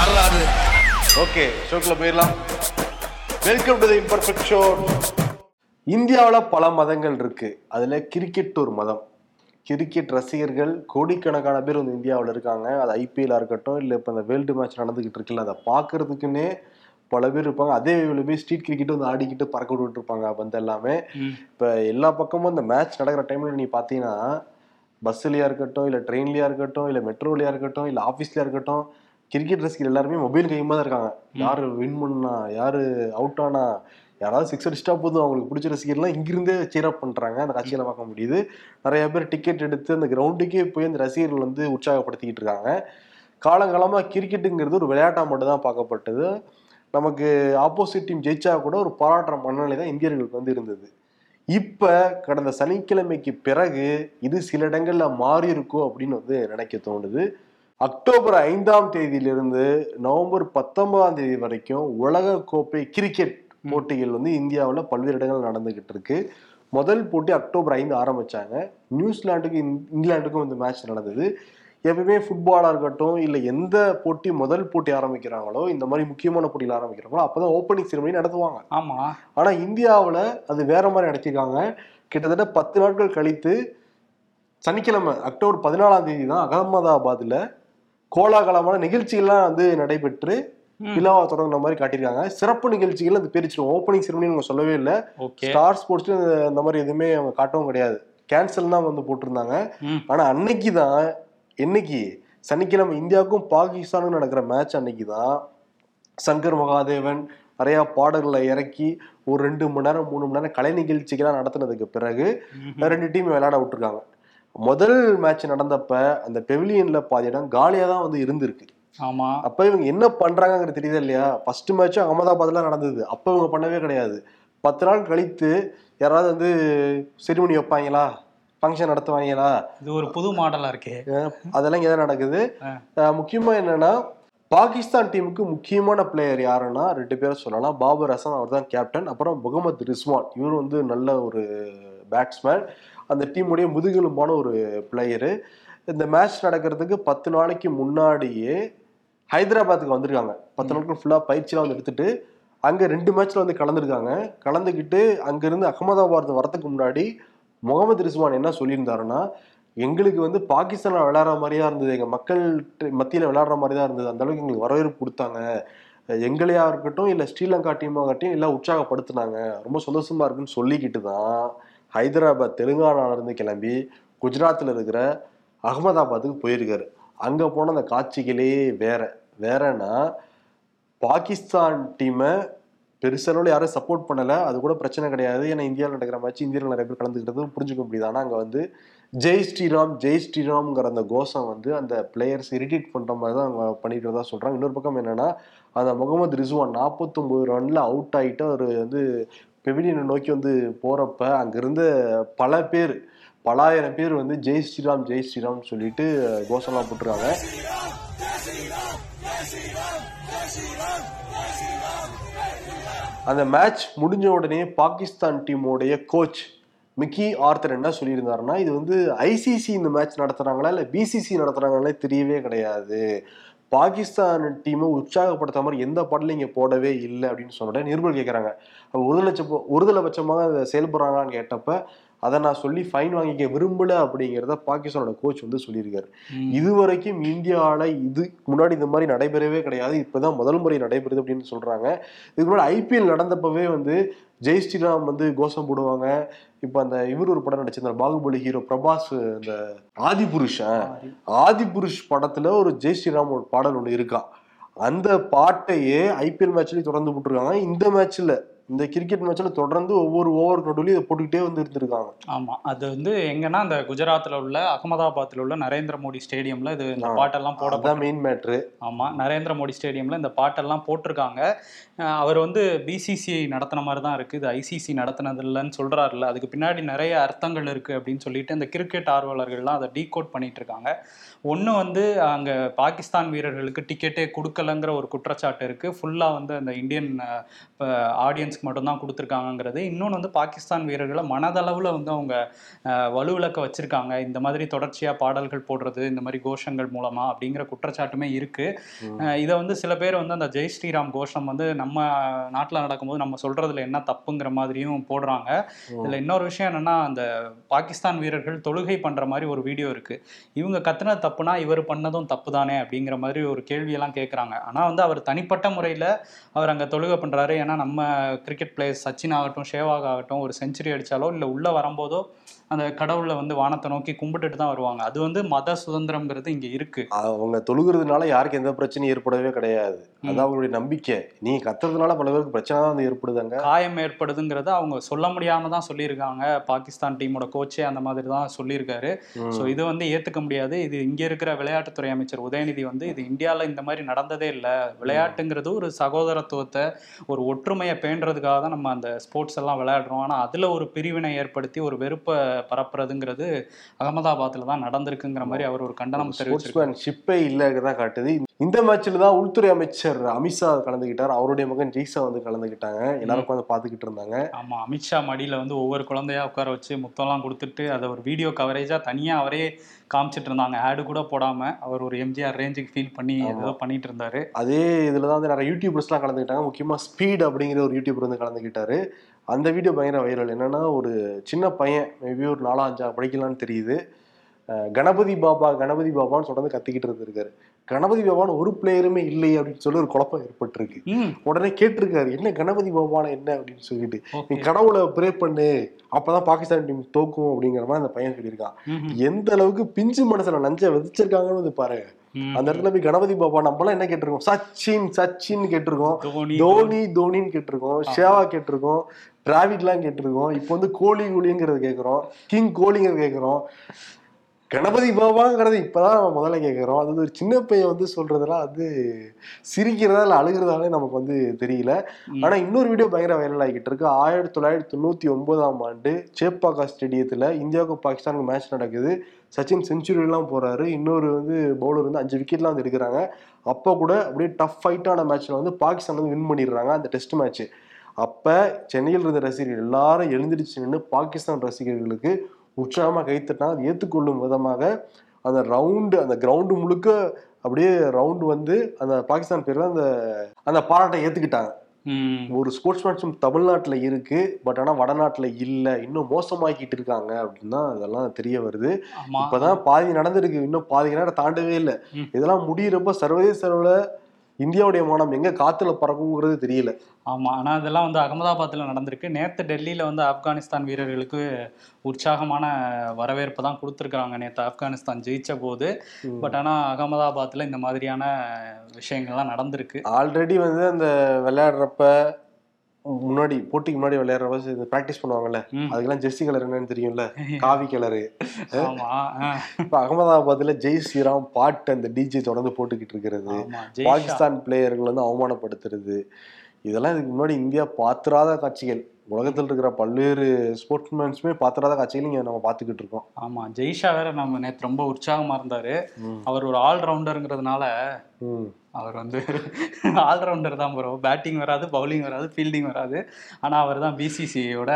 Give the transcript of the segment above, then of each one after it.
வரலாறு ஓகே ஷோக்குள்ள போயிடலாம். Welcome to the imperfect show இந்தியாவில் பல மதங்கள் இருக்கு. அதுல கிரிக்கெட் ஒரு மதம். கிரிக்கெட் ரசிகர்கள் கோடிக்கணக்கான பேர் வந்து இந்தியாவில் இருக்காங்க. அது ஐபிஎல்லா இருக்கட்டும் இல்லை இப்போ இந்த வேர்ல்டு மேட்ச் நடந்துகிட்டு இருக்குல்ல அதை பார்க்கறதுக்குன்னே பல பேர் இருப்பாங்க. அதே வேளையில போய் ஸ்ட்ரீட் கிரிக்கெட் வந்து ஆடிக்கிட்டு பறக்க விட்டுட்டு இருப்பாங்க வந்து எல்லாமே. இப்போ எல்லா பக்கமும் இந்த மேட்ச் நடக்கிற டைம்ல நீ பார்த்தீங்கன்னா பஸ்ஸுலையா இருக்கட்டும் இல்லை ட்ரெயின்லயா இருக்கட்டும் இல்லை மெட்ரோலையா இருக்கட்டும் இல்லை ஆஃபீஸ்லயா இருக்கட்டும் கிரிக்கெட் ரசிகர் எல்லாருமே மொபைல் கையுமா தான் இருக்காங்க. யாரு வின் பண்ணா யாரு அவுட் ஆனா யாராவது சிக்ஸ் அடிச்சிட்டா போதும். அவங்களுக்கு பிடிச்ச ரசிகர்லாம் இங்கிருந்தே சீரப் பண்றாங்க. அந்த காட்சியில பார்க்க முடியுது. நிறைய பேர் டிக்கெட் எடுத்து அந்த கிரவுண்டுக்கே போய் அந்த ரசிகர்கள் வந்து உற்சாகப்படுத்திக்கிட்டு இருக்காங்க. காலங்காலமா கிரிக்கெட்டுங்கிறது ஒரு விளையாட்டா மட்டும் தான் பார்க்கப்பட்டது. நமக்கு ஆப்போசிட் டீம் ஜெயிச்சா கூட ஒரு பாராட்டுற மனநிலை தான் இந்தியர்களுக்கு வந்து இருந்தது. இப்ப கடந்த சனிக்கிழமைக்கு பிறகு இது சில இடங்கள்ல மாறி இருக்கும் அப்படின்னு வந்து நினைக்க தோணுது. அக்டோபர் ஐந்தாம் தேதியிலிருந்து நவம்பர் பத்தொன்பதாம் தேதி வரைக்கும் உலக கோப்பை கிரிக்கெட் போட்டிகள் வந்து இந்தியாவில் பல்வேறு இடங்கள் நடந்துகிட்டு இருக்கு. முதல் போட்டி அக்டோபர் ஐந்து ஆரம்பிச்சாங்க. நியூசிலாந்துக்கு இங்- இங்கிலாந்துக்கும் வந்து மேட்ச் நடந்தது. எப்பவுமே ஃபுட்பாலாக இருக்கட்டும் இல்லை எந்த போட்டி முதல் போட்டி ஆரம்பிக்கிறாங்களோ இந்த மாதிரி முக்கியமான போட்டிகள் ஆரம்பிக்கிறாங்களோ அப்பதான் ஓப்பனிங் செரிமனி நடத்துவாங்க. ஆமா. ஆனா இந்தியாவுல அது வேற மாதிரி நடத்திருக்காங்க. கிட்டத்தட்ட பத்து நாட்கள் கழித்து சனிக்கிழமை அக்டோபர் பதினாலாம் தேதி தான் அகமதாபாத்ல கோலாகலமான நிகழ்ச்சிகள்லாம் வந்து நடைபெற்று. விழாவை தொடங்குற மாதிரி காட்டியிருக்காங்க. சிறப்பு நிகழ்ச்சிகள் அது பிரிச்சிடும் ஓப்பனிங் செரிமனி அவங்க சொல்லவே இல்லை. ஸ்டார் ஸ்போர்ட்ஸ்ல இந்த மாதிரி எதுவுமே அவங்க காட்டவும் கிடையாது. கேன்சல் தான் வந்து போட்டிருந்தாங்க. ஆனா அன்னைக்கு தான் என்னைக்கு? சனிக்கிழமை இந்தியாவுக்கும் பாகிஸ்தானுக்கும் நடக்கிற மேட்ச் அன்னைக்கு தான் சங்கர் மகாதேவன் நிறைய பாடல்களை இறக்கி ஒரு ரெண்டு மணி நேரம் மூணு மணி நேரம் கலை நிகழ்ச்சிகள்லாம் நடத்தினதுக்கு பிறகு ரெண்டு டீம் விளையாட விட்டுருக்காங்க. முதல் மேட்ச் நடந்தப்ப அந்த பெவிலியன்ல பாதி இடம் காலியா தான் வந்து இருந்திருக்கு. ஆமா. அப்ப இவங்க என்ன பண்றாங்கங்கிறது தெரியுதா இல்லையா? ஃபர்ஸ்ட் மேட்ச் அகமதாபாத்ல நடந்தது. அப்ப இவங்க பண்ணவே கிடையாது. பத்து நாள் கழித்து யாராவது வந்து செரிமனி வைப்பாங்களா? ஃபங்க்ஷன் நடத்துவாங்களா? இது ஒரு புது மாடலா இருக்கே. அதெல்லாம் இங்கே தான் நடக்குது முக்கியமா என்னன்னா பாகிஸ்தான் டீமுக்கு முக்கியமான பிளேயர் யாருன்னா ரெண்டு பேரை சொல்லலாம். பாபர் ஹசன் அவர் தான் கேப்டன் அப்புறம் முகமது ரிஸ்வான். இவர் வந்து நல்ல ஒரு பேட்ஸ்மேன் அந்த டீமுடைய முதுகெலும்பான ஒரு பிளேயரு இந்த மேட்ச் நடக்கிறதுக்கு பத்து நாளைக்கு முன்னாடியே ஹைதராபாத்துக்கு வந்திருக்காங்க. பத்து நாட்கள் ஃபுல்லாக பயிற்சியெலாம் வந்து எடுத்துட்டு அங்கே ரெண்டு மேட்ச்ல வந்து கலந்துருக்காங்க. கலந்துக்கிட்டு அங்கேருந்து அகமதாபாத் வரதுக்கு முன்னாடி முகமது ரிஸ்வான் என்ன சொல்லியிருந்தாருன்னா எங்களுக்கு வந்து பாகிஸ்தானில் விளையாடுற மாதிரியா இருந்தது எங்கள் மக்கள் மத்தியில் விளையாடுற மாதிரி தான் இருந்தது அந்த அளவுக்கு எங்களுக்கு வரவேற்பு கொடுத்தாங்க. எங்களையா இருக்கட்டும் இல்லை ஸ்ரீலங்கா டீமாகட்டும் எல்லாம் உற்சாகப்படுத்துனாங்க. ரொம்ப சந்தோஷமா இருக்குன்னு சொல்லிக்கிட்டு தான் ஹைதராபாத் தெலுங்கானாவிலேருந்து கிளம்பி குஜராத்தில் இருக்கிற அகமதாபாத்துக்கு போயிருக்காரு. அங்கே போன அந்த காட்சிகளே வேற. வேறன்னா பாகிஸ்தான் டீமை பெருசளவில் யாரும் சப்போர்ட் பண்ணலை. அது கூட பிரச்சனை கிடையாது. ஏன்னா இந்தியாவில் நடக்கிற மேட்ச் இந்தியாவில் நிறைய பேர் கலந்துக்கிட்டது புரிஞ்சுக்க முடியுது. ஆனால் அங்கே வந்து ஜெய் ஸ்ரீராம் ஜெய் ஸ்ரீராம்ங்கிற அந்த கோஷம் வந்து அந்த பிளேயர்ஸ் இரிட்டேட் பண்ணுற மாதிரி தான் அவங்க பண்ணிக்கிறதா சொல்கிறாங்க இன்னொரு பக்கம் என்னென்னா அந்த முகமது ரிசுவான் நாற்பத்தொம்பது ரனில் அவுட் ஆகிட்டு அவர் வந்து பெவிலியனை நோக்கி வந்து போகிறப்ப அங்கேருந்து பல பேர் பலாயிரம் பேர் வந்து ஜெய் ஸ்ரீராம் ஜெய் ஸ்ரீராம் சொல்லிட்டு கோஷம்லாம் போட்டிருக்காங்க. அந்த மேட்ச் முடிஞ்ச உடனே பாகிஸ்தான் டீமோடைய கோச் மிக்கி ஆர்த்தர் என்ன சொல்லியிருந்தாருன்னா இது வந்து ஐசிசி இந்த மேட்ச் நடத்துகிறாங்களா இல்லை பிசிசி நடத்துகிறாங்களே தெரியவே கிடையாது. பாகிஸ்தான் டீமை உற்சாகப்படுத்த மாதிரி எந்த பாடலும் இங்கே போடவே இல்லை அப்படின்னு சொன்ன நிருபர் கேட்குறாங்க ஒரு லட்சம் ஒருதலை பட்சமாக அதை செயல்படுறாங்களான்னு கேட்டப்ப அதை நான் சொல்லி ஃபைன் வாங்கிக்க விரும்பல அப்படிங்கிறத பாகிஸ்தானோட கோச் வந்து சொல்லியிருக்காரு. இதுவரைக்கும் இந்தியாவில் இது முன்னாடி இந்த மாதிரி நடைபெறவே கிடையாது. இப்பதான் முதல் முறை நடைபெறுது அப்படின்னு சொல்றாங்க. இதுக்கு முன்னாடி ஐபிஎல் நடந்தப்பவே வந்து ஜெய் ஸ்ரீராம் வந்து கோஷம் போடுவாங்க. இப்போ அந்த இவர் ஒரு படம் நடிச்சிருந்தார். பாகுபலி ஹீரோ பிரபாஸ் இந்த ஆதிபுருஷ் ஆ. ஆதிபுருஷ் படத்துல ஒரு ஜெய் ஸ்ரீராம் ஒரு பாடல் ஒன்று இருக்கா. அந்த பாட்டையே ஐபிஎல் மேட்ச்லயும் தொடர்ந்து போட்டிருக்காங்க. இந்த மேட்ச்ல இந்த கிரிக்கெட் மேட்ச்ல தொடர்ந்து ஒவ்வொரு ஓவர் நடுவுலையும் இதை போட்டுக்கிட்டே வந்து இருந்திருக்காங்க. ஆமா. அது வந்து எங்கன்னா அந்த குஜராத்ல உள்ள அகமதாபாத்ல உள்ள நரேந்திர மோடி ஸ்டேடியம்ல இது இந்த. பாட்டெல்லாம் போட மெயின் மேட்ரு ஆமா. நரேந்திர மோடி ஸ்டேடியம்ல இந்த பாட்டெல்லாம் போட்டிருக்காங்க. அவர் வந்து பிசிசிஐ நடத்தின மாதிரி தான் இருக்கு. இது ஐசிசி நடத்தினது இல்லைன்னு சொல்றாருல்ல. அதுக்கு பின்னாடி நிறைய அர்த்தங்கள் இருக்கு அப்படின்னு சொல்லிட்டு இந்த கிரிக்கெட் ஆர்வலர்கள்லாம் அதை டீகோட் பண்ணிட்டு இருக்காங்க ஒன்று வந்து அங்கே பாகிஸ்தான் வீரர்களுக்கு டிக்கெட்டே கொடுக்கலங்கிற ஒரு குற்றச்சாட்டு இருக்கு. ஃபுல்லாக வந்து அந்த இந்தியன் ஆடியன்ஸ்க்கு பிளேஸ்க்கு மட்டும்தான் கொடுத்துருக்காங்கங்கிறது. இன்னொன்று வந்து பாகிஸ்தான் வீரர்களை மனதளவில் வந்து அவங்க வலுவிளக்க வச்சிருக்காங்க. இந்த மாதிரி தொடர்ச்சியாக பாடல்கள் போடுறது இந்த மாதிரி கோஷங்கள் மூலமா அப்படிங்கிற குற்றச்சாட்டுமே இருக்கு. அஹ், இதை வந்து சில பேர் வந்து அந்த ஜெய் ஸ்ரீராம் கோஷம் வந்து நம்ம நாட்டில் நடக்கும்போது நம்ம சொல்றதுல என்ன தப்புங்கிற மாதிரியும் போடுறாங்க. இதுல இன்னொரு விஷயம் என்னன்னா அந்த பாகிஸ்தான் வீரர்கள் தொழுகை பண்ற மாதிரி ஒரு வீடியோ இருக்கு. இவங்க கத்துனது தப்புனா இவர் பண்ணதும் தப்பு தானே அப்படிங்கிற மாதிரி ஒரு கேள்வியெல்லாம் கேட்குறாங்க ஆனா வந்து அவர் தனிப்பட்ட முறையில அவர் அங்க தொழுகை பண்றாரு. ஏன்னா நம்ம கிரிக்கெட் பிளேயர்ஸ் சச்சின் ஆகட்டும் ஷேவாக் ஆகட்டும் ஒரு செஞ்சுரி அடிச்சாலோ இல்ல உள்ள வரும்போதோ அந்த கடவுளை வந்து வானத்தை நோக்கி கும்பிட்டுட்டு தான் வருவாங்க. அது வந்து மத சுதந்திரம்ங்கிறது இங்க இருக்கு. அவங்க தொழுகிறதுனால யாருக்கு எந்த பிரச்சனையும் ஏற்படவே கிடையாது. அது அவங்களுடைய நம்பிக்கை. நீ கத்துறதுனால பல பேருக்கு பிரச்சனை தான் ஏற்படுதாங்க. காயம் ஏற்படுதுங்கிறத அவங்க சொல்ல முடியாம தான் சொல்லியிருக்காங்க. பாகிஸ்தான் டீமோட கோச்சே அந்த மாதிரி தான் சொல்லியிருக்காரு. ஸோ இது வந்து ஏத்துக்க முடியாது. இது இங்க இருக்கிற விளையாட்டுத்துறை அமைச்சர் உதயநிதி வந்து இது இந்தியால இந்த மாதிரி நடந்ததே இல்லை. விளையாட்டுங்கிறது ஒரு சகோதரத்துவத்தை ஒரு ஒற்றுமையை பேணுறதுக்காக தான் நம்ம அந்த ஸ்போர்ட்ஸ் எல்லாம் விளையாடுறோம். ஆனா அதுல ஒரு பிரிவினை ஏற்படுத்தி ஒரு வெறுப்பை பரப்புறதுங்கிறது அகமதாபாத்ல தான் நடந்திருக்குங்கிற மாதிரி அவர் ஒரு கண்டனம் தெரிவிச்சிருக்காரு. ஷிப்பே இல்லைதான் காட்டுது. இந்த மேட்ச்ல தான் உள்துறை அமைச்சர் அமித்ஷா கலந்துக்கிட்டார் அவருடைய மகன் ஜெய்சா வந்து கலந்துக்கிட்டாங்க எல்லாரும் உட்காந்து பாத்துக்கிட்டு இருந்தாங்க. ஆமா அமித்ஷா மடியில வந்து ஒவ்வொரு குழந்தையா உட்கார வச்சு முத்தம்லாம் கொடுத்துட்டு அதை ஒரு வீடியோ கவரேஜா தனியா அவரே காமிச்சிட்டு இருந்தாங்க ஆடு கூட போடாம அவர் ஒரு எம்ஜிஆர் ரேஞ்சுக்கு ஃபீல் பண்ணி ஏதோ பண்ணிட்டு இருந்தாரு அதே இதுல தான் வந்து நிறைய யூடியூபர்ஸ்லாம் கலந்துக்கிட்டாங்க. முக்கியமா ஸ்பீட் அப்படிங்கிற ஒரு யூடியூபர் வந்து கலந்துக்கிட்டாரு. அந்த வீடியோ பயங்கர வைரல் என்னன்னா ஒரு சின்ன பையன் மேபி ஒரு நாலா அஞ்சா படிக்கலாம்னு தெரியுது. கணபதி பாபா கணபதி பாபான்னு தொடர்ந்து கத்திக்கிட்டு இருந்திருக்காரு. கணபதி பாபான்னு ஒரு பிளேயருமே இல்லை அப்படின்னு சொல்லி ஒரு குழப்பம் ஏற்பட்டிருக்கு. உடனே கேட்டிருக்காரு என்ன கணபதி பாபானா என்ன? அப்படின்னு சொல்லிட்டு. நீ கடவுளை ப்ரே பண்ணு அப்பதான் பாகிஸ்தான் டீம் தோக்கும் அப்படிங்கிற மாதிரி அந்த பையன் சொல்லியிருக்கான். எந்த அளவுக்கு பிஞ்சு மனசுல நஞ்ச விதிச்சிருக்காங்கன்னு வந்து பாருங்க. அந்த இடத்துல போய் கணபதி பாபா நம்மளாம் என்ன கேட்டிருக்கோம்? சச்சின் சச்சின் கேட்டிருக்கோம். தோனி தோனி தோனின்னு கேட்டிருக்கோம். ஷேவா கேட்டிருக்கோம். டிராவிட்லாம் கேட்டிருக்கோம். இப்போ வந்து கோலி கோலிங்கிறது கேட்குறோம் கிங் கோலிங்கிறது கேட்குறோம் கணபதி பாபாங்கிறது இப்பதான் நம்ம முதல்ல கேட்குறோம் அது ஒரு சின்ன பையன் வந்து சொல்றதெல்லாம் வந்து சிரிக்கிறதா இல்லை அழுகிறதாலே நமக்கு வந்து தெரியல. ம். ஆனா இன்னொரு வீடியோ பயங்கர வைரல் ஆகிட்டு இருக்கு. ஆயிரத்தி தொள்ளாயிரத்தி தொண்ணூத்தி ஒன்பதாம் ஆண்டு சேப்பாக்கா ஸ்டேடியத்துல இந்தியாவுக்கும் பாகிஸ்தானுக்கு மேட்ச் நடக்குது. சச்சின் செஞ்சுரி எல்லாம் போறாரு. இன்னொரு வந்து பவுலர் வந்து அஞ்சு விக்கெட்லாம் வந்து எடுக்கிறாங்க. அப்போ கூட அப்படியே டஃப் ஃபைட்டான மேட்ச்ல வந்து பாகிஸ்தான் வந்து வின் பண்ணிடுறாங்க அந்த டெஸ்ட் மேட்ச் அப்ப சென்னையில் இருந்த ரசிகர்கள் எல்லாரும் எழுந்திருச்சு நின்று பாகிஸ்தான் ரசிகர்களுக்கு உற்சாகமா கைத்தட்டினா அது ஏற்றுக்கொள்ளும் விதமாக அந்த ரவுண்டு அந்த கிரவுண்டு முழுக்க அப்படியே ரவுண்டு வந்து அந்த பாகிஸ்தான் பேர்ல அந்த அந்த பாராட்டை ஏத்துக்கிட்டாங்க ம். ஒரு ஸ்போர்ட்ஸ்மேன்ஷிப் தமிழ்நாட்டுல இருக்கு பட் ஆனா வடநாட்டுல இல்ல இன்னும் மோசமாக்கிட்டு இருக்காங்க அப்படின்னு தான் இதெல்லாம் தெரிய வருது இப்பதான் பாதி நடந்திருக்கு இன்னும் பாதி நேரம் தாண்டவே இல்லை. இதெல்லாம் முடியிறப்ப சர்வதேச அளவுல இந்தியாவுடைய மானம் எங்க காத்துல பறக்குங்கிறது தெரியல. ஆமா ஆனா இதெல்லாம் வந்து அகமதாபாத்ல நடந்திருக்கு. நேத்து டெல்லியில வந்து ஆப்கானிஸ்தான் வீரர்களுக்கு உற்சாகமான வரவேற்பு தான் கொடுத்துருக்காங்க நேத்து ஆப்கானிஸ்தான் ஜெயிச்ச போது. பட் ஆனா அகமதாபாத்ல இந்த மாதிரியான விஷயங்கள்லாம் நடந்திருக்கு. ஆல்ரெடி வந்து அந்த விளையாடுறப்ப முன்னாடி போட்டிக்கு முன்னாடி விளையாடுறப்ப ப்ராக்டிஸ் பண்ணுவாங்கல்ல. அதுக்கெல்லாம் ஜெர்சி கலர் என்னன்னு தெரியும்ல? காவி கலரு இப்ப அகமதாபாத்ல ஜெய் ஸ்ரீராம் பாட்டு அந்த டிஜே தொடர்ந்து போட்டுக்கிட்டு இருக்கிறது. பாகிஸ்தான் பிளேயர்கள் வந்து அவமானப்படுத்துறது. இதெல்லாம் இதுக்கு முன்னாடி இந்தியா பாத்திராத காட்சிகள். உலகத்தில் இருக்கிற பல்வேறு ஸ்போர்ட்ஸ்மேன்ஸுமே பாத்திராத காட்சிகள் இங்க நம்ம பார்த்துக்கிட்டு இருக்கோம். ஆமா ஜெய்ஷா வேற நம்ம நேத்து ரொம்ப உற்சாகமா இருந்தாரு. அவர் ஒரு ஆல்ரவுண்டருங்கிறதுனால. அவர் வந்து ஆல்ரவுண்டர் தான் ப்ரோ பேட்டிங் வராது பவுலிங் வராது ஃபீல்டிங் வராது. ஆனால் அவர் தான் பிசிசிஐயோட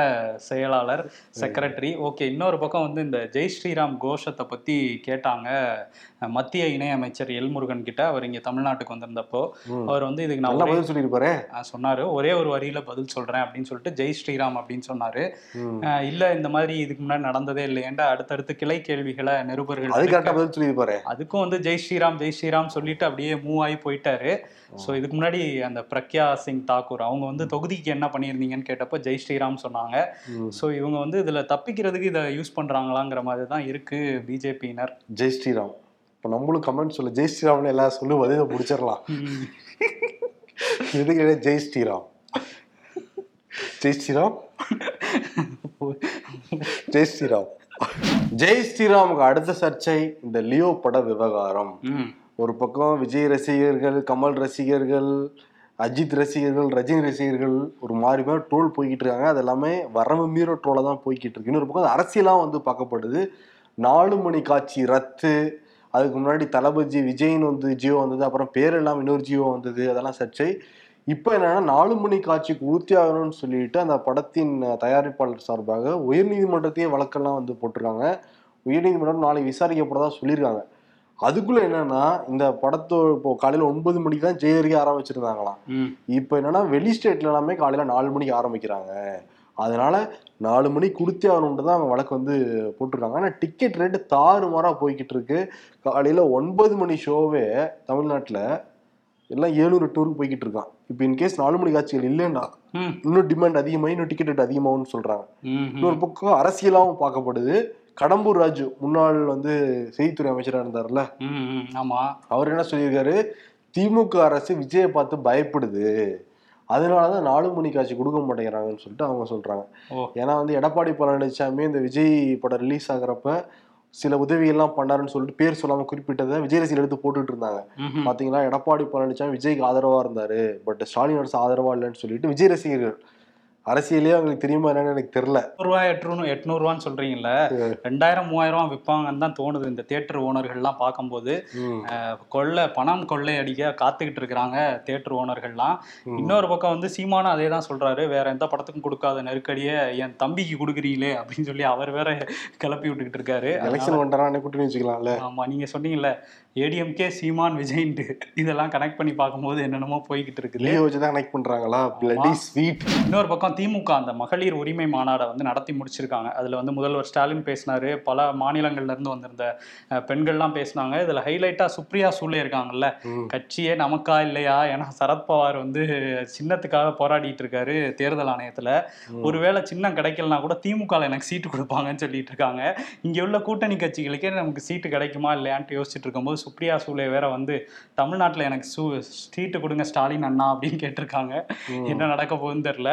செயலாளர் செக்ரட்டரி ஓகே இன்னொரு பக்கம் வந்து இந்த ஜெய் ஸ்ரீராம் கோஷத்தை பற்றி கேட்டாங்க மத்திய இணையமைச்சர் எல் முருகன் கிட்ட. அவர் இங்கே தமிழ்நாட்டுக்கு வந்திருந்தப்போ. அவர் வந்து இதுக்கு நல்லா பதில் சொல்லியிருப்பாரு. சொன்னார். ஒரே ஒரு வரியில பதில் சொல்கிறேன் அப்படின்னு சொல்லிட்டு ஜெய் ஸ்ரீராம் அப்படின்னு சொன்னார். இல்லை இந்த மாதிரி இதுக்கு முன்னாடி நடந்ததே இல்லையேண்டா அடுத்தடுத்து கிளை கேள்விகளை நிருபர்கள் அது கரெக்டா பதில் சொல்லியிருப்பாரு. அதுக்கும் வந்து ஜெய் ஸ்ரீராம் ஜெய் ஸ்ரீராம் சொல்லிட்டு அப்படியே மூவ் ஆகி போயிட்டாரு. ஸோ இதுக்கு முன்னாடி அந்த பிரக்யா சிங் தாக்கூர் அவங்க வந்து தொகுதிக்கு என்ன பண்ணியிருந்தீங்கன்னு கேட்டப்போ ஜெய் ஸ்ரீராம் சொன்னாங்க. ஸோ இவங்க வந்து இதுல தப்பிக்கிறதுக்கு இதை யூஸ் பண்றாங்களாங்கிற மாதிரி தான் இருக்கு பிஜேபியினர். ஜெய் ஸ்ரீராம். இப்போ நம்மளும் கமெண்ட் சொல்ல ஜெய் ஸ்ரீராம்னு எல்லாம் சொல்லு பதில முடிச்சிடலாம். எதுக்கு ஜெய் ஸ்ரீராம். ஜெய் ஸ்ரீராம்? ஜெய் ஸ்ரீராம். ஜெய் ஸ்ரீராமுக்கு அடுத்த சர்ச்சை இந்த லியோ பட விவகாரம். ஒரு பக்கம் விஜய் ரசிகர்கள் கமல் ரசிகர்கள் அஜித் ரசிகர்கள் ரஜினி ரசிகர்கள் ஒரு மாதிரி மாதிரி ட்ரோல் போய்கிட்டு இருக்காங்க. அது எல்லாமே வரம்பு மீற ட்ரோலாக தான் போய்கிட்டு இருக்கு. இன்னொரு பக்கம் அரசியலாக வந்து பார்க்கப்படுது. நாலு மணி காட்சி ரத்து. அதுக்கு முன்னாடி தளபதி விஜய்னு வந்து ஜியோ வந்தது. அப்புறம் பேர் எல்லாம் இன்னொரு ஜியோ வந்தது. அதெல்லாம் சர்ச்சை. இப்போ என்னென்னா நாலு மணி காட்சிக்கு ஊர்த்தி ஆகணும்னு சொல்லிட்டு அந்த படத்தின் தயாரிப்பாளர் சார்பாக உயர்நீதிமன்றத்தையே வழக்கெல்லாம் வந்து போட்டிருக்காங்க. உயர்நீதிமன்றம் நாளைக்கு விசாரிக்கப்படுறதா சொல்லியிருக்காங்க. அதுக்குள்ள என்னன்னா இந்த படத்தோ இப்போ காலையில ஒன்பது மணிக்கு தான் ஜெயரிக்க ஆரம்பிச்சிருந்தாங்களாம். இப்போ என்னன்னா வெளி ஸ்டேட்ல எல்லாமே காலையில நாலு மணிக்கு ஆரம்பிக்கிறாங்க. அதனால நாலு மணி கொடுத்தே ஆகணும்னு தான் அவங்க வழக்கு வந்து போட்டிருக்காங்க. ஆனால் டிக்கெட் ரேட்டு தாறுமாறா போய்கிட்டு இருக்கு காலையில ஒன்பது மணி ஷோவே தமிழ்நாட்டில் எல்லாம் ஏழுநூறு எட்நூறுக்கு போய்கிட்டு இருக்கான் இப்போ இன்கேஸ் நாலு மணி காட்சிகள் இல்லைன்னா இன்னும் டிமாண்ட் அதிகமாகி இன்னும் டிக்கெட் ரேட் அதிகமாகும்னு ம். இன்னொரு பக்கம் அரசியலாகவும் பார்க்கப்படுது. கடம்பூர் ராஜு முன்னாள் வந்து செய்தித்துறை அமைச்சராக இருந்தார்ல ஆமா. அவர் என்ன சொல்லியிருக்காரு? திமுக அரசு விஜயை பார்த்து பயப்படுது. அதனாலதான் நாலு மணி காட்சி கொடுக்க மாட்டேங்கிறாங்கன்னு சொல்லிட்டு அவங்க சொல்றாங்க. ஏன்னா வந்து எடப்பாடி பழனிசாமி இந்த விஜய் படம் ரிலீஸ் ஆகுறப்ப சில உதவிகள்லாம் பண்ணாருன்னு சொல்லிட்டு பேர் சொல்லாம குறிப்பிட்டதை விஜய் ரசிகர் எடுத்து போட்டுட்டு இருந்தாங்க. பாத்தீங்களா? எடப்பாடி பழனிசாமி விஜய்க்கு ஆதரவா இருந்தாரு. பட் ஸ்டாலின் அரசு ஆதரவா இல்லைன்னு சொல்லிட்டு விஜய் ரசிகர்கள் அரசியலே அவங்களுக்கு தெரியுமா என்னன்னு எனக்கு தெரியல. ரூபா எட்நூறு எட்நூறுவான்னு சொல்றீங்கல்ல? ரெண்டாயிரம் மூவாயிரம் விற்பாங்கன்னு தான் தோணுது இந்த தியேட்டர் ஓனர்கள்லாம் பார்க்கும்போது. கொள்ளை பணம் கொள்ளை அடிக்க காத்துக்கிட்டு இருக்கிறாங்க தியேட்டர் ஓனர்கள்லாம். இன்னொரு பக்கம் வந்து சீமானும் அதே தான் சொல்றாரு. வேற எந்த படத்துக்கும் கொடுக்காத நெருக்கடியை என் தம்பிக்கு கொடுக்குறீங்களே அப்படின்னு சொல்லி அவர் வேற கிளப்பி விட்டுக்கிட்டு இருக்காரு. எலெக்ஷன் என்ன கூட்டணி வச்சுக்கலாம்ல. ஆமா நீங்க சொன்னீங்கல்ல ஏடிஎம்கே சீமான் விஜய்ன்ட்டு. இதெல்லாம் கனெக்ட் பண்ணி பார்க்கும்போது என்னென்னமோ போய்கிட்டு இருக்குது. கனெக்ட் பண்றாங்களா? இன்னொரு பக்கம் திமுக அந்த மகளிர் உரிமை மாநாடை வந்து நடத்தி முடிச்சிருக்காங்க. அதுல வந்து முதல்வர் ஸ்டாலின் பேசினாரு. பல மாநிலங்கள்ல இருந்து வந்திருந்த பெண்கள்லாம் பேசினாங்க. இதுல ஹைலைட்டா சுப்ரியா சூலே இருக்காங்கல்ல. கட்சியே நமக்கா இல்லையா? ஏன்னா சரத்பவார் வந்து சின்னத்துக்காக போராடிட்டு இருக்காரு தேர்தல் ஆணையத்துல. ஒருவேளை சின்னம் கிடைக்கலனா கூட திமுக ல எனக்கு சீட்டு கொடுப்பாங்கன்னு சொல்லிட்டு இருக்காங்க. இங்க உள்ள கூட்டணி கட்சிகளுக்கே நமக்கு சீட்டு கிடைக்குமா இல்லையான்ட்டு யோசிச்சுட்டு இருக்கும்போது சுப்ரியா சூலே வேற வந்து தமிழ்நாட்டுல எனக்கு சூ சீட்டு கொடுங்க ஸ்டாலின் அண்ணா அப்படின்னு கேட்டிருக்காங்க. என்ன நடக்க போகுதுன்னு தெரியல.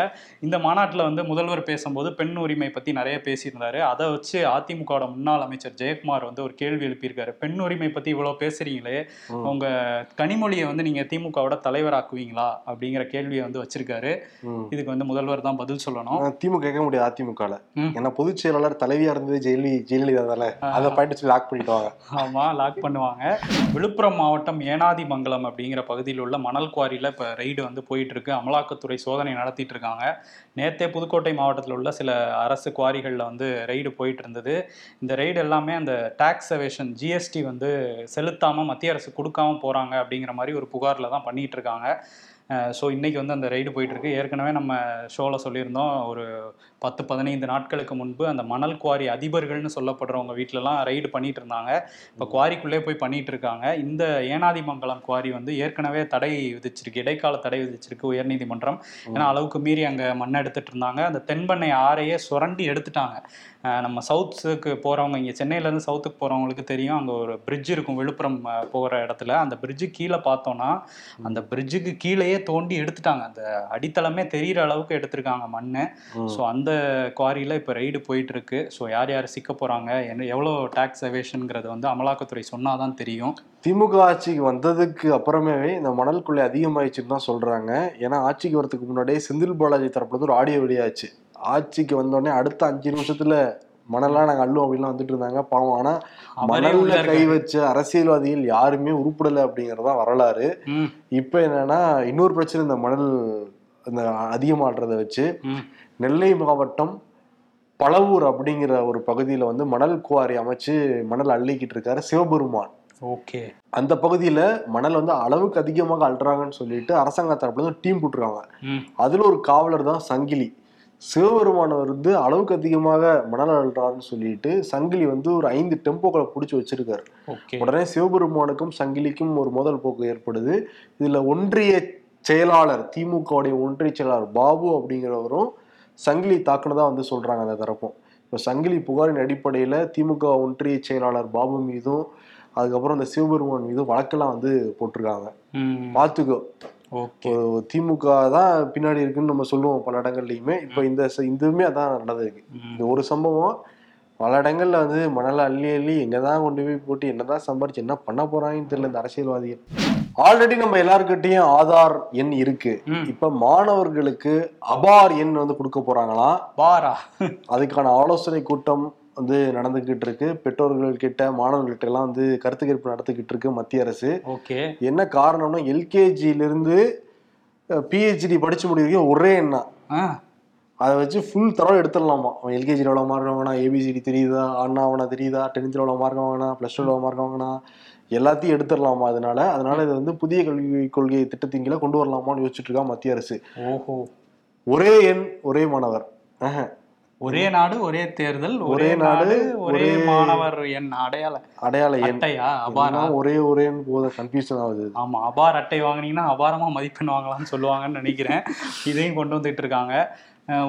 இந்த மாநாட்டுல வந்து முதல்வர் பேசும்போது பெண் உரிமை பத்தி நிறைய பேசியிருந்தாரு. அதை வச்சு அதிமுகவோட முன்னாள் அமைச்சர் ஜெயக்குமார் வந்து ஒரு கேள்வி எழுப்பியிருக்காரு. பெண் உரிமை பத்தி இவ்வளவு பேசுறீங்களே. உங்க கனிமொழியை வந்து நீங்க திமுகவோட தலைவராக்குவீங்களா? அப்படிங்கிற கேள்வியை வந்து வச்சிருக்காரு. இதுக்கு வந்து முதல்வர் தான் பதில் சொல்லணும். திமுக கேட்க முடியாது அதிமுகல. ம். ஏன்னா பொதுச் செயலாளர் தலைவியா இருந்தது ஜெயலலி ஜெயலலிதா தானே. அதை பாயிண்ட் லாக் பண்ணிட்டு வாங்க ஆமா லாக் பண்ணுவாங்க. விழுப்புரம் மாவட்டம் ஏனாதிமங்கலம் அப்படிங்கிற பகுதியில் உள்ள மணல் குவாரியில இப்ப ரெய்டு வந்து போயிட்டு இருக்கு. அமலாக்கத்துறை சோதனை நடத்திட்டு இருக்காங்க. நேற்றே புதுக்கோட்டை மாவட்டத்தில் உள்ள சில அரசு குவாரிகளில் வந்து ரெய்டு போயிட்டு இருந்தது இந்த ரெய்டு எல்லாமே அந்த டாக்ஸ் அவேஷன் ஜிஎஸ்டி வந்து செலுத்தாமல் மத்திய அரசு கொடுக்காம போறாங்க அப்படிங்கிற மாதிரி ஒரு புகாரில் தான் பண்ணிகிட்டு இருக்காங்க ஸோ இன்னைக்கு வந்து அந்த ரைடு போயிட்டு இருக்கு ஏற்கனவே நம்ம ஷோவில் சொல்லியிருந்தோம் ஒரு பத்து பதினைந்து நாட்களுக்கு முன்பு அந்த மணல் குவாரி அதிபர்கள்னு சொல்லப்படுறவங்க வீட்டிலலாம் ரைடு பண்ணிட்டு இருந்தாங்க இப்போ குவாரிக்குள்ளே போய் பண்ணிட்டு இருக்காங்க இந்த ஏனாதிமங்கலம் குவாரி வந்து ஏற்கனவே தடை விதிச்சிருக்கு இடைக்கால தடை விதிச்சிருக்கு உயர்நீதிமன்றம். ஏன்னா அளவுக்கு மீறி அங்கே மண் எடுத்துட்டு இருந்தாங்க அந்த தென்பெண்ணை ஆறையே சுரண்டி எடுத்துட்டாங்க. நம்ம சவுத்துக்கு போகிறவங்க இங்கே சென்னையிலேருந்து சவுத்துக்கு போகிறவங்களுக்கு தெரியும். அங்கே ஒரு பிரிட்ஜ் இருக்கும் விழுப்புரம் போகிற இடத்துல. அந்த பிரிட்ஜு கீழே பார்த்தோன்னா அந்த பிரிட்ஜுக்கு கீழேயே தோண்டி எடுத்துட்டாங்க. அந்த அடித்தளமே தெரியிற அளவுக்கு எடுத்திருக்காங்க மண் ஸோ அந்த குவாரியில் இப்போ ரைடு போயிட்டு இருக்கு ஸோ யார் யார் சிக்க போகிறாங்க என்ன எவ்வளோ டேக்ஸ் எவேஷனுங்கிறது வந்து அமலாக்கத்துறை சொன்னால் தான் தெரியும். திமுக ஆட்சிக்கு வந்ததுக்கு அப்புறமே இந்த மணல் கொள்ளை அதிகமாயிடுச்சுன்னு தான் சொல்றாங்க. ஏன்னா ஆட்சிக்கு வரதுக்கு முன்னாடியே செந்தில் பாலாஜி தரப்புல ஒரு ஆடியோ வெளியாச்சு. ஆட்சிக்கு வந்தோடனே அடுத்த அஞ்சு நிமிஷத்துல மணல்லாம் நாங்க அள்ளுவோம் அப்படின்லாம் வந்துட்டு இருந்தாங்க. பாவம். ஆனா மணல்ல கை. வச்ச அரசியல்வாதிகள் யாருமே உருப்படலை அப்படிங்கறதுதான் வரலாறு. இப்ப என்னன்னா இன்னொரு பிரச்சனை இந்த மணல் இந்த அதிகமாடுறத வச்சு நெல்லை மாவட்டம் பழவூர் அப்படிங்கிற ஒரு பகுதியில வந்து மணல் குவாரி அமைச்சு மணல் அள்ளிக்கிட்டு இருக்காரு சிவபெருமான். ஓகே. அந்த பகுதியில மணல் வந்து அளவுக்கு அதிகமாக அள்ளுறாங்கன்னு சொல்லிட்டு அரசாங்க தரப்புல டீம் போட்டுருக்காங்க. அதுல ஒரு காவலர் தான் சங்கிலி. சிவபெருமான் வந்து அளவுக்கு அதிகமாக மணல் அள்ளுறாருன்னு சொல்லிட்டு சங்கிலி வந்து ஒரு ஐந்து டெம்போக்களை பிடிச்சி வச்சிருக்காரு. உடனே சிவபெருமானுக்கும் சங்கிலிக்கும் ஒரு மோதல் போக்கு ஏற்படுது. இதுல ஒன்றிய செயலாளர் திமுகவுடைய ஒன்றிய செயலாளர் பாபு அப்படிங்கிறவரும் சங்கிலி தாக்குனதா வந்து சொல்றாங்க அந்த தரப்பும். இப்போ சங்கிலி புகாரின் அடிப்படையில திமுக ஒன்றிய செயலாளர் பாபு மீதும் அதுக்கப்புறம் இந்த சிவபெருமான் மீதும் வழக்கெல்லாம் வந்து போட்டிருக்காங்க. பார்த்துக்கோ. திமுக தான் பின்னாடி இருக்குன்னு நம்ம சொல்லுவோம் பல இடங்கள்லையுமே. இப்போ இந்த இதுவுமே அதான் நடந்திருக்கு. இந்த ஒரு சம்பவம் பல இடங்கள்ல வந்து மணலை அள்ளி அள்ளி எங்கதான் கொண்டு போய் போட்டு என்னதான் சம்பாரிச்சு என்ன பண்ண போறாங்கன்னு தெரியல இந்த அரசியல்வாதிகள். ஆல்ரெடி நம்ம எல்லாருக்கிட்டையும் ஆதார் எண் இருக்கு. இப்ப மாணவர்களுக்கு அபார் எண் வந்து கொடுக்க போறாங்களாம். பாரா. அதுக்கான ஆலோசனை கூட்டம் வந்து நடந்துகிட்டு இருக்கு பெற்றோர்கள் கிட்ட மாணவர்கள்ட்ட எல்லாம் வந்து கருத்து கேட்பு நடத்திக்கிட்டு இருக்கு மத்திய அரசு. ஓகே. என்ன காரணம்னா எல்கேஜில இருந்து பிஹெச்டி படிச்சு முடிக்கிறீங்க ஒரே எண்ணா. ஆ. அதை வச்சு ஃபுல் தரம் எடுத்துடலாமா? அவன் எல்கேஜியில் எவ்வளோ மார்க் வாங்கினா ஏபிசிடி தெரியுதா? அண்ணா அவனை தெரியுதா? டென்த்தில் எவ்வளோ மார்க் வாங்கினா ப்ளஸ் டூ எவ்வளோ மார்க் வாங்கினா எல்லாத்தையும் எடுத்துடலாமா அதனால? அதனால இது வந்து புதிய கல்வி கொள்கை திட்டத்தின் கீழே கொண்டு வரலாமான்னு யோசிச்சுட்டு இருக்கா மத்திய அரசு. ஓஹோ. ஒரே எண் ஒரே மாணவர். ஒரே நாடு ஒரே தேர்தல் ஒரே நாடு ஒரே மாணவர் என் அடையாள அடையாள அட்டையா அபாரா? ஒரே ஒரேன்னு போத கன்ஃபியூஷன் ஆகுது. ஆமா அபார் அட்டை வாங்குனீங்கன்னா அபாரமா மதிப்பெண் வாங்கலாம்னு சொல்லுவாங்கன்னு நினைக்கிறேன். இதையும் கொண்டு வந்துட்டு இருக்காங்க.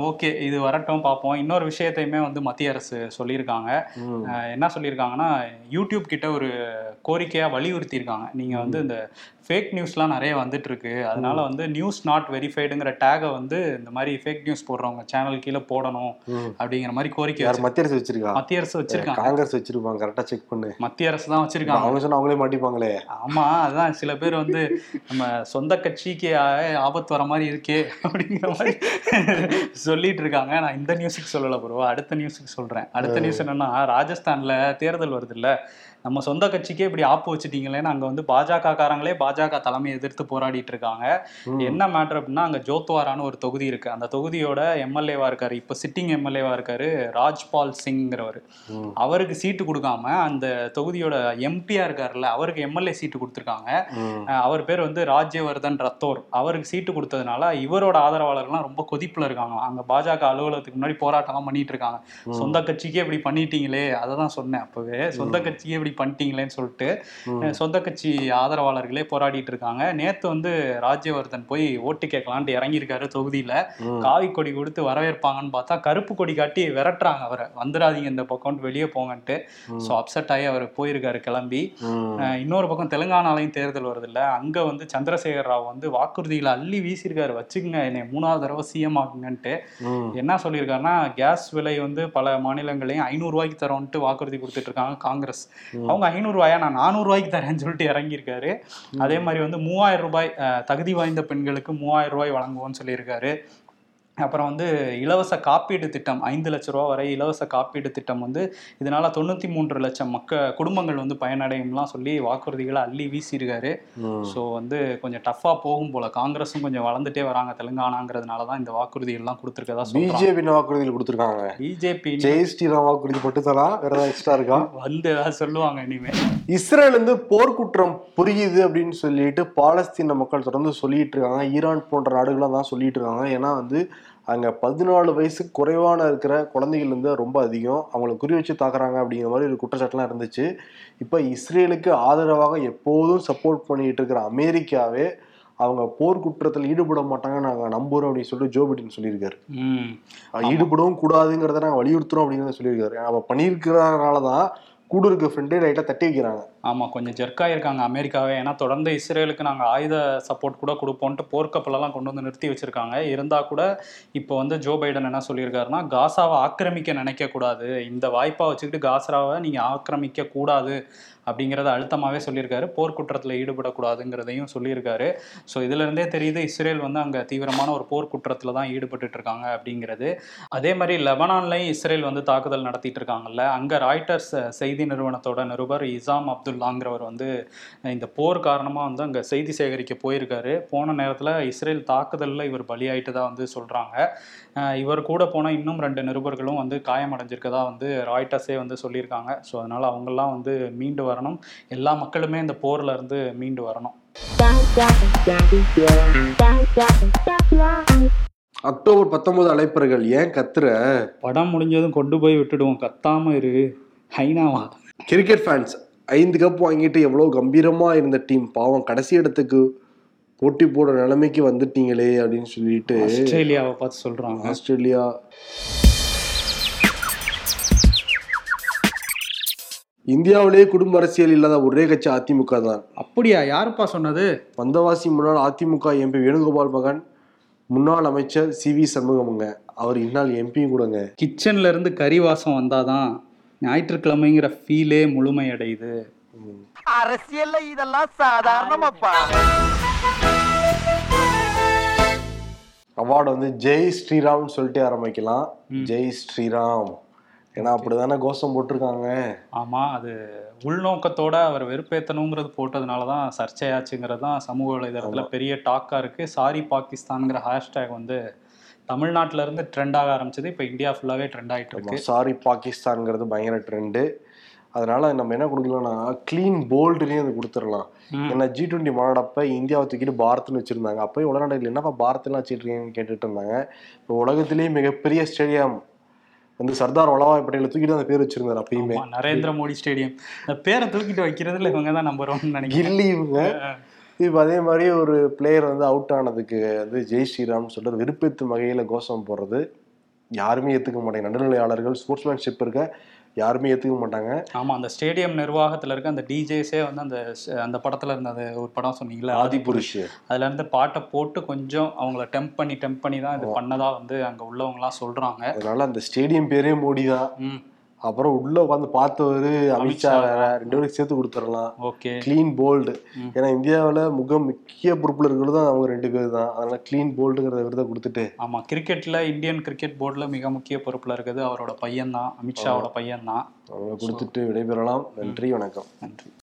ஓகே இது வரட்டும் பார்ப்போம் இன்னொரு விஷயத்தையுமே வந்து மத்திய அரசு சொல்லியிருக்காங்க. என்ன சொல்லியிருக்காங்கன்னா யூடியூப் கிட்ட ஒரு கோரிக்கையா வலியுறுத்தி இருக்காங்க நீங்க வந்து இந்த ஃபேக் நியூஸ்லாம் நிறைய வந்துட்டு இருக்கு அதனால வந்து நியூஸ் நாட் வெரிஃபைடுங்கிற டேகை வந்து இந்த மாதிரி ஃபேக் நியூஸ் போடுறவங்க சேனல் கீழே போடணும். அப்படிங்கிற மாதிரி கோரிக்கை யார் மத்திய அரசு வச்சிருக்கா? மத்திய அரசு வச்சிருக்காங்க. காங்கிரஸ் வச்சிருப்பாங்க கரெக்டா செக் பண்ணு. மத்திய அரசு தான் வச்சிருக்காங்க. அவங்க சொன்னா அவங்களே மாட்டிப்பாங்களே. ஆமா அதான் சில பேர் வந்து நம்ம சொந்த கட்சிக்கு ஆபத்து வர மாதிரி இருக்கே அப்படிங்கிற மாதிரி சொல்லிட்டு இருக்காங்க. நான் இந்த நியூஸுக்கு சொல்லல ப்ரோ அடுத்த நியூஸுக்கு சொல்றேன். அடுத்த நியூஸ் என்னன்னா ராஜஸ்தான்ல தேர்தல் வருது இல்ல நம்ம சொந்த கட்சிக்கே இப்படி ஆப்பு வச்சுட்டீங்களேன்னு அங்க வந்து பாஜக காரங்களே பாஜக தலைமையை எதிர்த்து போராடிட்டு இருக்காங்க. என்ன மேட்டர் அப்படின்னா அங்க ஜோத்வாரான்னு ஒரு தொகுதி இருக்கு. அந்த தொகுதியோட எம்எல்ஏவா இருக்காரு. இப்ப சிட்டிங் எம்எல்ஏவா இருக்காரு ராஜ்பால் சிங்கிறவர். அவருக்கு சீட்டு கொடுக்காம அந்த தொகுதியோட எம்பியா இருக்காருல்ல அவருக்கு எம்எல்ஏ சீட்டு கொடுத்துருக்காங்க. அவர் பேர் வந்து ராஜ்யவர்தன் ரத்தோர். அவருக்கு சீட்டு கொடுத்ததுனால இவரோட ஆதரவாளர்கள்லாம் ரொம்ப கொதிப்புல இருக்காங்க. அங்க பாஜக அலுவலகத்துக்கு முன்னாடி போராட்டம்லாம் பண்ணிட்டு இருக்காங்க. சொந்த கட்சிக்கே இப்படி பண்ணிட்டீங்களே அதை தான் சொன்னேன் அப்பவே. சொந்த கட்சிக்கே இப்படி பண்ணிட்டீங்களேன்னு சொல்லிட்டு சொந்த கட்சி ஆதரவாளர்களே போராடிட்டு இருக்காங்க. நேத்து வந்து ராஜ்யவர்தன் போய் ஓட்டு கேட்கலான்ட்டு இறங்கியிருக்காரு தொகுதியில. காவி கொடி கொடுத்து வரவேற்பாங்கன்னு பார்த்தா கருப்பு கொடி காட்டி விரட்டுறாங்க அவரை. வந்துடாதீங்க இந்த பக்கம் வெளியே போங்கன்ட்டு. ஸோ அப்செட் ஆகி அவர் போயிருக்காரு கிளம்பி. இன்னொரு பக்கம் தெலுங்கானாலையும் தேர்தல் வருது இல்ல அங்க வந்து சந்திரசேகர் ராவ் வந்து வாக்குறுதிகளை அள்ளி வீசியிருக்காரு. வச்சுக்கங்க என்னை மூணாவது தடவை சிஎம் ஆகுங்கன்ட்டு. என்ன சொல்லியிருக்காருன்னா கேஸ் விலை வந்து பல மாநிலங்களையும் ஐநூறு ரூபாய்க்கு தரோன்ட்டு வாக்குறுதி கொடுத்துட்டு இருக்காங்க காங்கிரஸ். அவங்க ஐநூறு ரூபாயா நான் நானூறு ரூபாய்க்கு தரேன்னு சொல்லிட்டு இறங்கியிருக்காரு. அதே மாதிரி வந்து மூவாயிரம் ரூபாய் தகுதி வாய்ந்த பெண்களுக்கு மூவாயிரம் ரூபாய் வழங்குவோம்னு சொல்லியிருக்காரு. அப்புறம் வந்து இலவச காப்பீடு திட்டம் ஐந்து லட்ச ரூபா வரை இலவச காப்பீடு திட்டம் வந்து இதனால தொண்ணூத்தி மூன்று லட்சம் மக்க குடும்பங்கள் வந்து பயனடையும்லாம் சொல்லி வாக்குறுதிகளை அள்ளி வீசியிருக்காரு. ஸோ வந்து கொஞ்சம் டஃப்பாக போகும் போல. காங்கிரஸும் கொஞ்சம் வளர்ந்துட்டே வராங்க தெலுங்கானாங்கிறதுனால தான் இந்த வாக்குறுதிகள்லாம் கொடுத்துருக்கதா பிஜேபி வாக்குறுதியில் கொடுத்துருக்காங்க. பிஜேபி ஜெய் ஸ்ரீராம் வாக்குறுதி மட்டும்தானா வேற ஏதாவது எக்ஸ்ட்ரா இருக்கா? வந்து ஏதாவது சொல்லுவாங்க இனிமே. இஸ்ரேல் வந்து போர்க்குற்றம் புரியுது அப்படின்னு சொல்லிட்டு பாலஸ்தீன மக்கள் தொடர்ந்து சொல்லிட்டு இருக்காங்க. ஈரான் போன்ற நாடுகள்லாம் தான் சொல்லிட்டு இருக்காங்க. ஏன்னா வந்து அங்க பதினாலு வயசு குறைவான இருக்கிற குழந்தைகள் வந்து ரொம்ப அதிகம். அவங்களை குறி வச்சு தாக்குறாங்க அப்படிங்கிற மாதிரி ஒரு குற்றச்சாட்டுலாம் இருந்துச்சு. இப்போ இஸ்ரேலுக்கு ஆதரவாக எப்போதும் சப்போர்ட் பண்ணிட்டு இருக்கிற அமெரிக்காவே அவங்க போர் குற்றத்தில் ஈடுபட மாட்டாங்க நாங்கள் நம்புறோம் அப்படின்னு சொல்லிட்டு ஜோ பிடன் சொல்லியிருக்காரு. ஈடுபடவும் கூடாதுங்கிறத நாங்கள் வலியுறுத்துறோம் அப்படிங்கிறத சொல்லியிருக்காரு. அவ பண்ணியிருக்கிறதுனால தான் கூட இருக்க ஃப்ரெண்டே லைட்டாக தட்டி வைக்கிறாங்க ஆமாம் கொஞ்சம் ஜெர்க்காயிருக்காங்க அமெரிக்காவே ஏன்னா தொடர்ந்து இஸ்ரேலுக்கு நாங்கள் ஆயுத சப்போர்ட் கூட கொடுப்போன்ட்டு போர்க்கப்பலெல்லாம் கொண்டு வந்து நிறுத்தி வச்சுருக்காங்க. இருந்தால் கூட இப்போ வந்து ஜோ பைடன் என்ன சொல்லியிருக்காருன்னா காசாவை ஆக்கிரமிக்க நினைக்கக்கூடாது இந்த வாய்ப்பாக வச்சுக்கிட்டு காசாவை நீங்கள் ஆக்கிரமிக்க கூடாது அப்படிங்கிறத அழுத்தமாகவே சொல்லியிருக்காரு. போர்க்குற்றத்தில் ஈடுபடக்கூடாதுங்கிறதையும் சொல்லியிருக்காரு. ஸோ இதுல இருந்தே தெரியுது இஸ்ரேல் வந்து அங்கே தீவிரமான ஒரு போர்க்குற்றத்தில் தான் ஈடுபட்டுட்டு இருக்காங்க அப்படிங்கிறது. அதே மாதிரி லெபனான்லையும் இஸ்ரேல் வந்து தாக்குதல் நடத்திட்டு இருக்காங்கல்ல அங்கே ராய்ட்டர்ஸ் செய்தி நிறுவனத்தோட நிருபர் இசாம் அப்துல் அப்துல்லாங்கிறவர் வந்து இந்த போர் காரணமா வந்து அங்க செய்தி சேகரிக்க போயிருக்காரு. போன நேரத்துல இஸ்ரேல் தாக்குதல்ல இவர் பலியாயிட்டு தான் வந்து சொல்றாங்க. அஹ் இவர் கூட போன இன்னும் ரெண்டு நிருபர்களும் வந்து காயமடைஞ்சிருக்கதா வந்து ராய்ட்டர்ஸே வந்து சொல்லியிருக்காங்க. ஸோ அதனால அவங்கெல்லாம் வந்து மீண்டு வரணும். எல்லா மக்களுமே இந்த போர்ல இருந்து மீண்டு வரணும். அக்டோபர் பத்தொன்பது அழைப்பர்கள். ஏன் கத்துற? படம் முடிஞ்சதும் கொண்டு போய் விட்டுடுவோம். கத்தாம இரு. ஹைனாவா? கிரிக்கெட் ஃபேன்ஸ் ஐந்து கப் வாங்கிட்டு எவ்வளோ கம்பீரமா இருந்த டீம் பாவம் கடைசி இடத்துக்கு போட்டி போட நிலைமைக்கு வந்துட்டீங்களே அப்படின்னு சொல்லிட்டு ஆஸ்திரேலியாவை பார்த்து சொல்றாங்க. ஆஸ்திரேலியா. இந்தியாவிலேயே குடும்ப அரசியல் இல்லாத ஒரே கட்சி அதிமுக தான். அப்படியா? யாருப்பா சொன்னது? வந்தவாசி முன்னாள் அதிமுக எம்பி வேணுகோபால் மகன் முன்னாள் அமைச்சர் சி வி சண்முகமுங்க. அவர் இந்நாள் எம்பியும் கூடங்க. கிச்சன்ல இருந்து கறி வாசம் வந்தாதான் ஞாயிற்றுக்கிழமைங்கிற ஃபீலே முழுமையடையுது. அரசியல்ல இதெல்லாம் சாதாரணமாப்பா. அவார்டு வந்து ஜெய் ஸ்ரீராம்னு சொல்லிட்டு ஆரம்பிக்கலாம். ஜெய் ஸ்ரீராம். ஏன்னா அப்படிதானே கோஷம் போட்டிருக்காங்க. ஆமா அது உள்நோக்கத்தோட அவர் வெறுப்பேத்தணுங்கிறது போட்டதுனால தான் சர்ச்சையாச்சுங்கிறது தான் சமூக வலைதளத்துல பெரிய டாக்கா இருக்கு. சாரி பாகிஸ்தான்ங்கிற ஹேஷ்டேக் வந்து தமிழ்நாட்டுல இருந்து ட்ரெண்ட் ஆக ஆரம்பிச்சது. இப்போ இந்தியா ஃபுல்லாவே ட்ரெண்ட் ஆயிட்டு இருக்கு. சாரி பாகிஸ்தான்ங்கிறது பயங்கர ட்ரெண்டு அதனால நம்ம என்ன கொடுக்கலாம்னா க்ளீன் போல்டுலேயும் அது கொடுத்துடலாம். ஏன்னா ஜி டுவெண்ட்டி மாநாடப்ப இந்தியாவை தூக்கிட்டு பாரத்னு வச்சிருந்தாங்க. அப்போயும் உலகநாடுகள் என்னப்பா பாரத்லாம் வச்சிருக்கீங்கன்னு கேட்டுட்டு இருந்தாங்க. இப்போ உலகத்திலேயே மிகப்பெரிய ஸ்டேடியம் வந்து சர்தார் வல்லபாய் பட்டேலை தூக்கிட்டு அந்த பேர் வச்சிருந்தாரு அப்பயுமே. நரேந்திர மோடி ஸ்டேடியம் பேரை தூக்கிட்டு வைக்கிறதுல இவங்க தான் நம்பர் ஒன் நினைக்கிறேன். இவங்க. இப்போ அதே மாதிரி ஒரு பிளேயர் வந்து அவுட் ஆனதுக்கு வந்து ஜெய் ஸ்ரீராம்னு சொல்லிட்டு விருப்பத்தும் வகையில் கோஷம் போடுறது யாருமே ஏற்றுக்க மாட்டாங்க. நடுநிலையாளர்கள் ஸ்போர்ட்ஸ்மேன்ஷிப் இருக்க யாருமே ஏற்றுக்க மாட்டாங்க. ஆமா அந்த ஸ்டேடியம் நிர்வாகத்துல இருக்க அந்த டிஜேஸே வந்து அந்த அந்த படத்துல இருந்த அது ஒரு படம் சொன்னீங்களா ஆதிபுருஷ் அதுல இருந்து பாட்டை போட்டு கொஞ்சம் அவங்கள டெம்ப் பண்ணி டெம்ப் பண்ணி தான் இது பண்ணதா வந்து அங்க உள்ளவங்கலாம் சொல்றாங்க. அதனால அந்த ஸ்டேடியம் பேரே மோடி தான் ம். அப்புறம் உள்ள உட்காந்து பார்த்தவரு அமித்ஷா. வேற ரெண்டு பேருக்கு சேர்த்து கொடுத்துடலாம். ஓகே. Clean bowled. ஏன்னா இந்தியாவில் முக முக்கிய பொறுப்புல இருக்கிறது தான் அவங்க ரெண்டு பேர் தான். அதனால க்ளீன் போல்டுங்கிறத விருதை கொடுத்துட்டு. ஆமா கிரிக்கெட்ல இந்தியன் கிரிக்கெட் போர்டுல மிக முக்கிய பொறுப்புல இருக்குது அவரோட பையன் தான் அமித்ஷாவோட பையன் தான் அவங்க கொடுத்துட்டு விடைபெறலாம். நன்றி வணக்கம். நன்றி.